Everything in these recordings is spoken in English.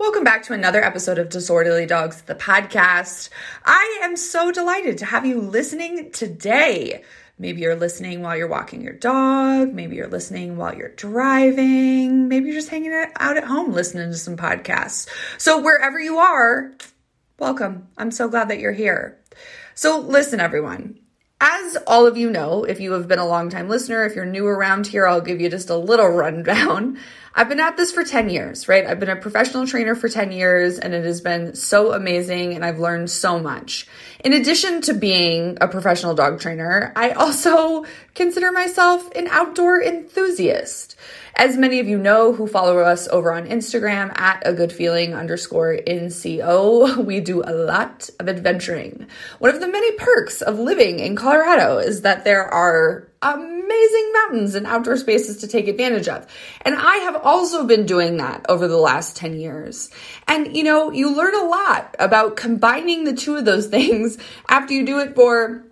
Welcome back to another episode of Disorderly Dogs, the podcast. I am so delighted to have you listening today. Maybe you're listening while you're walking your dog. Maybe you're listening while you're driving. Maybe you're just hanging out at home listening to some podcasts. So, wherever you are, welcome. I'm so glad that you're here. So, listen, everyone. As all of you know, if you have been a long time listener, if you're new around here, I'll give you just a little rundown. I've been at this for 10 years, right? I've been a professional trainer for 10 years and it has been so amazing and I've learned so much. In addition to being a professional dog trainer, I also consider myself an outdoor enthusiast. As many of you know who follow us over on Instagram at a good feeling underscore NCO, we do a lot of adventuring. One of the many perks of living in Colorado is that there are amazing mountains and outdoor spaces to take advantage of. And I have also been doing that over the last 10 years. And you know, you learn a lot about combining the two of those things after you do it for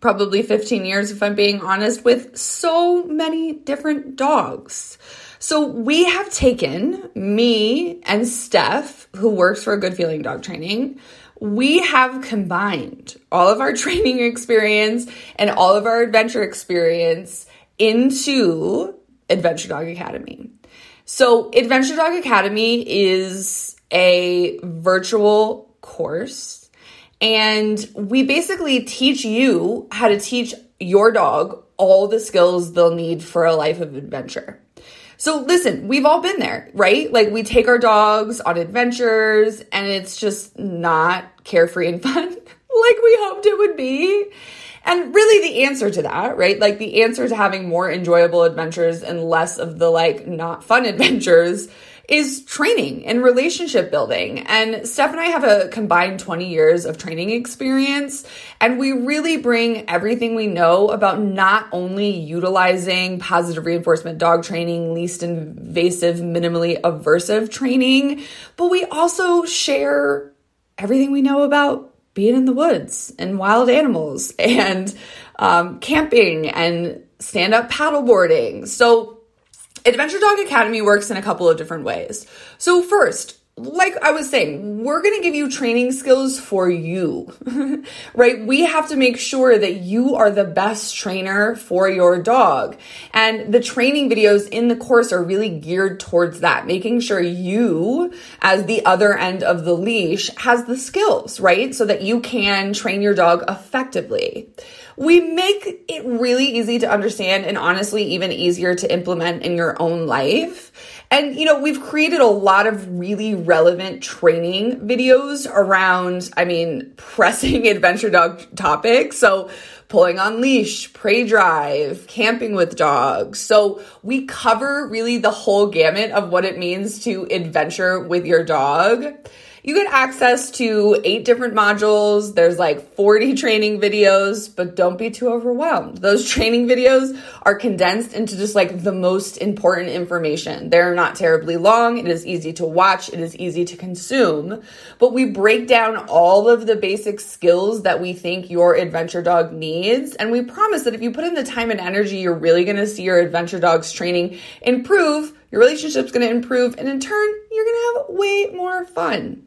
probably 15 years, if I'm being honest, with so many different dogs. So we have taken me and Steph, who works for good feeling dog training, we have combined all of our training experience and all of our adventure experience into Adventure Dog Academy. So, Adventure Dog Academy is a virtual course, and we basically teach you how to teach your dog all the skills they'll need for a life of adventure. So listen, we've all been there, right? Like we take our dogs on adventures and it's just not carefree and fun like we hoped it would be. And really the answer to that, right? Like the answer to having more enjoyable adventures and less of the like not fun adventures is training and relationship building. And Steph and I have a combined 20 years of training experience, and we really bring everything we know about not only utilizing positive reinforcement dog training, least invasive, minimally aversive training, but we also share everything we know about being in the woods and wild animals and um, camping and stand up paddleboarding. So, Adventure Dog Academy works in a couple of different ways. So, first, like I was saying, we're going to give you training skills for you, right? We have to make sure that you are the best trainer for your dog. And the training videos in the course are really geared towards that, making sure you, as the other end of the leash, has the skills, right? So that you can train your dog effectively. We make it really easy to understand and honestly even easier to implement in your own life. And, you know, we've created a lot of really relevant training videos around, I mean, pressing adventure dog topics. So, pulling on leash, prey drive, camping with dogs. So, we cover really the whole gamut of what it means to adventure with your dog you get access to eight different modules. There's like 40 training videos, but don't be too overwhelmed. Those training videos are condensed into just like the most important information. They're not terribly long. It is easy to watch. It is easy to consume, but we break down all of the basic skills that we think your adventure dog needs. And we promise that if you put in the time and energy, you're really going to see your adventure dog's training improve your relationship's going to improve, and in turn, you're going to have way more fun.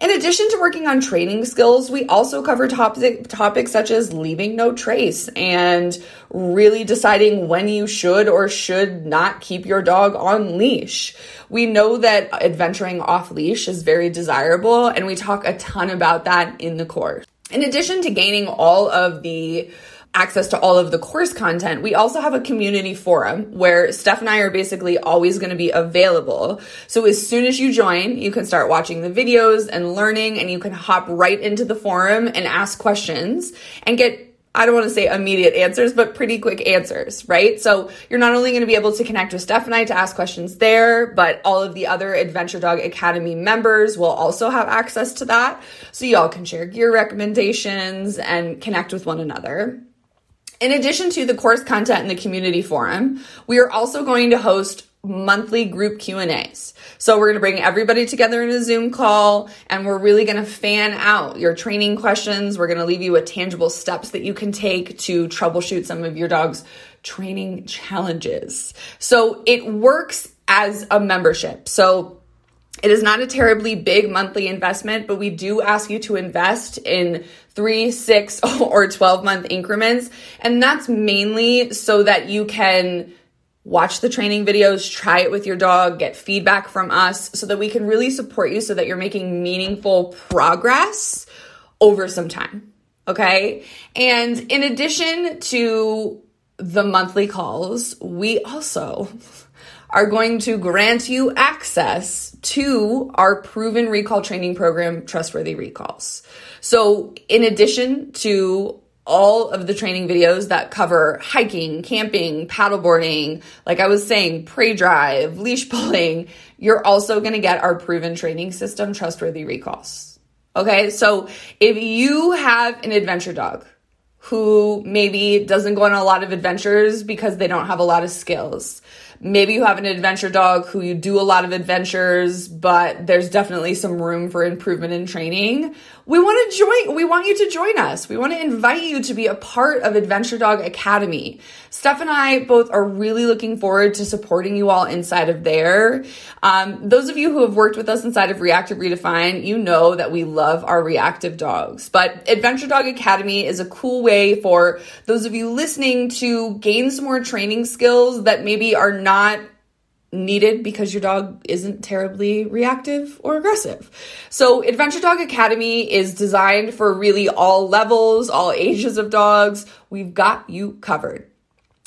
In addition to working on training skills, we also cover topic, topics such as leaving no trace and really deciding when you should or should not keep your dog on leash. We know that adventuring off leash is very desirable, and we talk a ton about that in the course. In addition to gaining all of the access to all of the course content, we also have a community forum where Steph and I are basically always going to be available. So as soon as you join, you can start watching the videos and learning and you can hop right into the forum and ask questions and get I don't want to say immediate answers, but pretty quick answers, right? So you're not only going to be able to connect with Steph and I to ask questions there, but all of the other Adventure Dog Academy members will also have access to that. So y'all can share gear recommendations and connect with one another. In addition to the course content in the community forum, we are also going to host monthly group Q&As. So we're going to bring everybody together in a Zoom call and we're really going to fan out your training questions. We're going to leave you with tangible steps that you can take to troubleshoot some of your dog's training challenges. So it works as a membership. So it is not a terribly big monthly investment, but we do ask you to invest in three, six, or 12 month increments. And that's mainly so that you can watch the training videos, try it with your dog, get feedback from us so that we can really support you so that you're making meaningful progress over some time. Okay. And in addition to the monthly calls, we also are going to grant you access to our proven recall training program, Trustworthy Recalls. So in addition to all of the training videos that cover hiking, camping, paddleboarding, like I was saying, prey drive, leash pulling, you're also going to get our proven training system, Trustworthy Recalls. Okay, so if you have an adventure dog who maybe doesn't go on a lot of adventures because they don't have a lot of skills, maybe you have an adventure dog who you do a lot of adventures, but there's definitely some room for improvement in training we want to join we want you to join us. We want to invite you to be a part of adventure dog academy. Steph and i both are really looking forward to supporting you all inside of there. Um, those of you who have worked with us inside of reactive redefine you know that we love our reactive dogs. But adventure dog academy is a cool way for those of you listening to gain some more training skills that maybe are not needed because your dog isn't terribly reactive or aggressive. So Adventure Dog Academy is designed for really all levels, all ages of dogs. We've got you covered.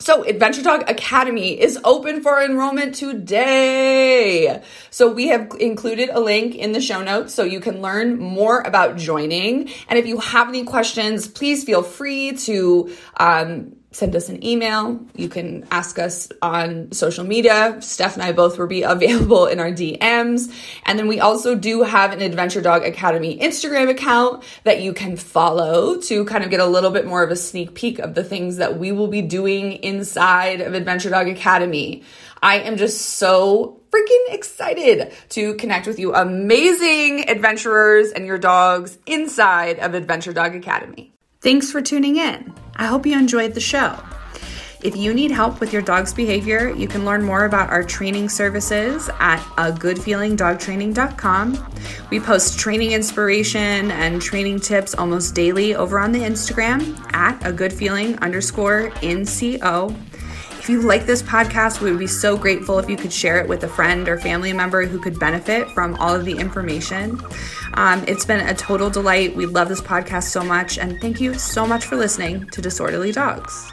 So, Adventure Dog Academy is open for enrollment today. So, we have included a link in the show notes so you can learn more about joining. And if you have any questions, please feel free to um, send us an email. You can ask us on social media. Steph and I both will be available in our DMs. And then we also do have an Adventure Dog Academy Instagram account that you can follow to kind of get a little bit more of a sneak peek of the things that we will be doing inside of Adventure Dog Academy. I am just so freaking excited to connect with you amazing adventurers and your dogs inside of Adventure Dog Academy. Thanks for tuning in. I hope you enjoyed the show. If you need help with your dog's behavior, you can learn more about our training services at a. We post training inspiration and training tips almost daily over on the Instagram at a underscore NCO. If you like this podcast, we would be so grateful if you could share it with a friend or family member who could benefit from all of the information. Um, it's been a total delight. We love this podcast so much, and thank you so much for listening to Disorderly Dogs.